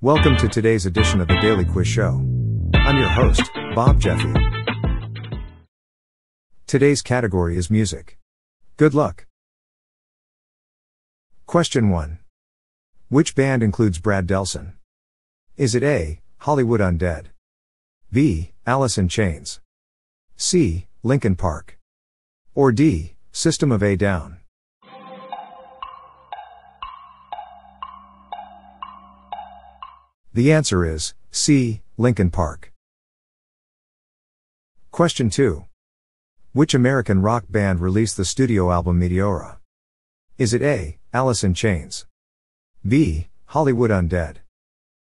Welcome to today's edition of the Daily Quiz Show. I'm your host, Bob Jeffy. Today's category is music. Good luck. Question 1. Which band includes Brad Delson? Is it A. Hollywood Undead? B. Alice in Chains? C. Linkin Park? Or D. System of a Down? The answer is C. Linkin Park. Question 2. Which American rock band released the studio album Meteora? Is it A. Alice in Chains? B. Hollywood Undead?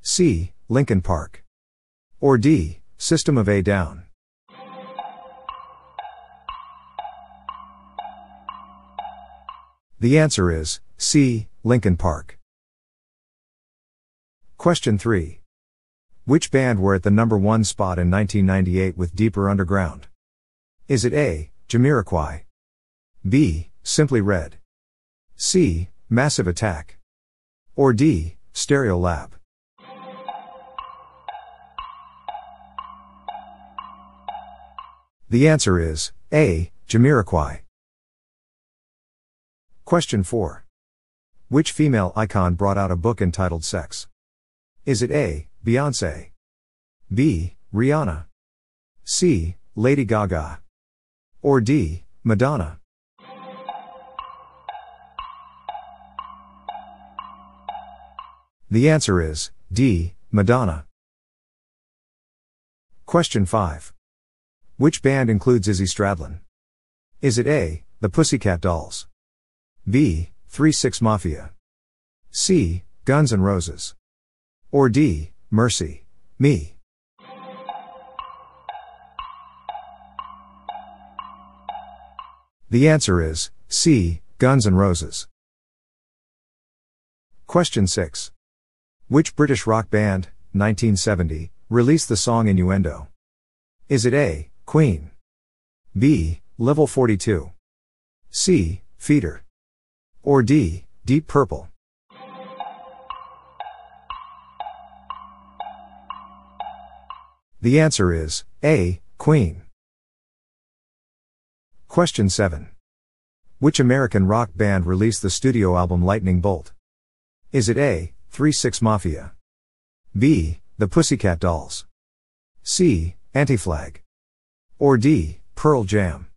C. Linkin Park? Or D. System of a Down? The answer is C. Linkin Park. Question 3. Which band were at the number one spot in 1998 with Deeper Underground? Is it A. Jamiroquai? B. Simply Red? C. Massive Attack? Or D. Stereo Stereolab? The answer is A. Jamiroquai. Question 4. Which female icon brought out a book entitled Sex? Is it A. Beyonce? B. Rihanna? C. Lady Gaga? Or D. Madonna? The answer is D. Madonna. Question 5. Which band includes Izzy Stradlin? Is it A. The Pussycat Dolls? B. 3 6 Mafia? C. Guns N' Roses? Or D. Mercy, Me? The answer is C. Guns N' Roses. Question 6. Which British rock band, 1970, released the song Innuendo? Is it A. Queen? B. Level 42? C. Feeder? Or D. Deep Purple? The answer is A. Queen. Question 7. Which American rock band released the studio album Lightning Bolt? Is it A. 3 6 Mafia? B. The Pussycat Dolls? C. Anti Flag? Or D. Pearl Jam?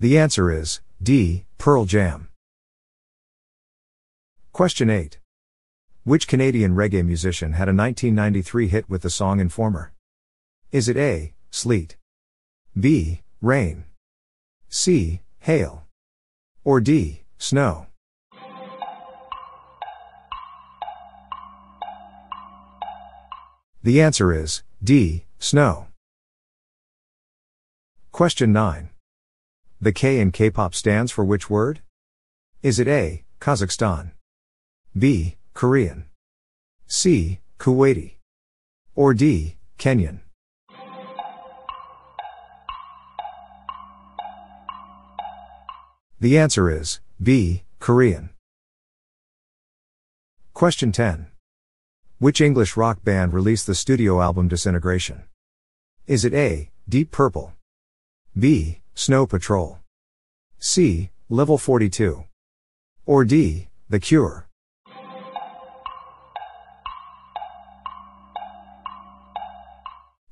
The answer is D. Pearl Jam. Question 8. Which Canadian reggae musician had a 1993 hit with the song Informer? Is it A. Sleet? B. Rain? C. Hail? Or D. Snow? The answer is D. Snow. Question 9. The K in K-pop stands for which word? Is it A. Kazakhstan? B. Korean. C. Kuwaiti. Or D. Kenyan. The answer is B. Korean. Question 10. Which English rock band released the studio album Disintegration? Is it A. Deep Purple? B. Snow Patrol? C. Level 42? Or D. The Cure?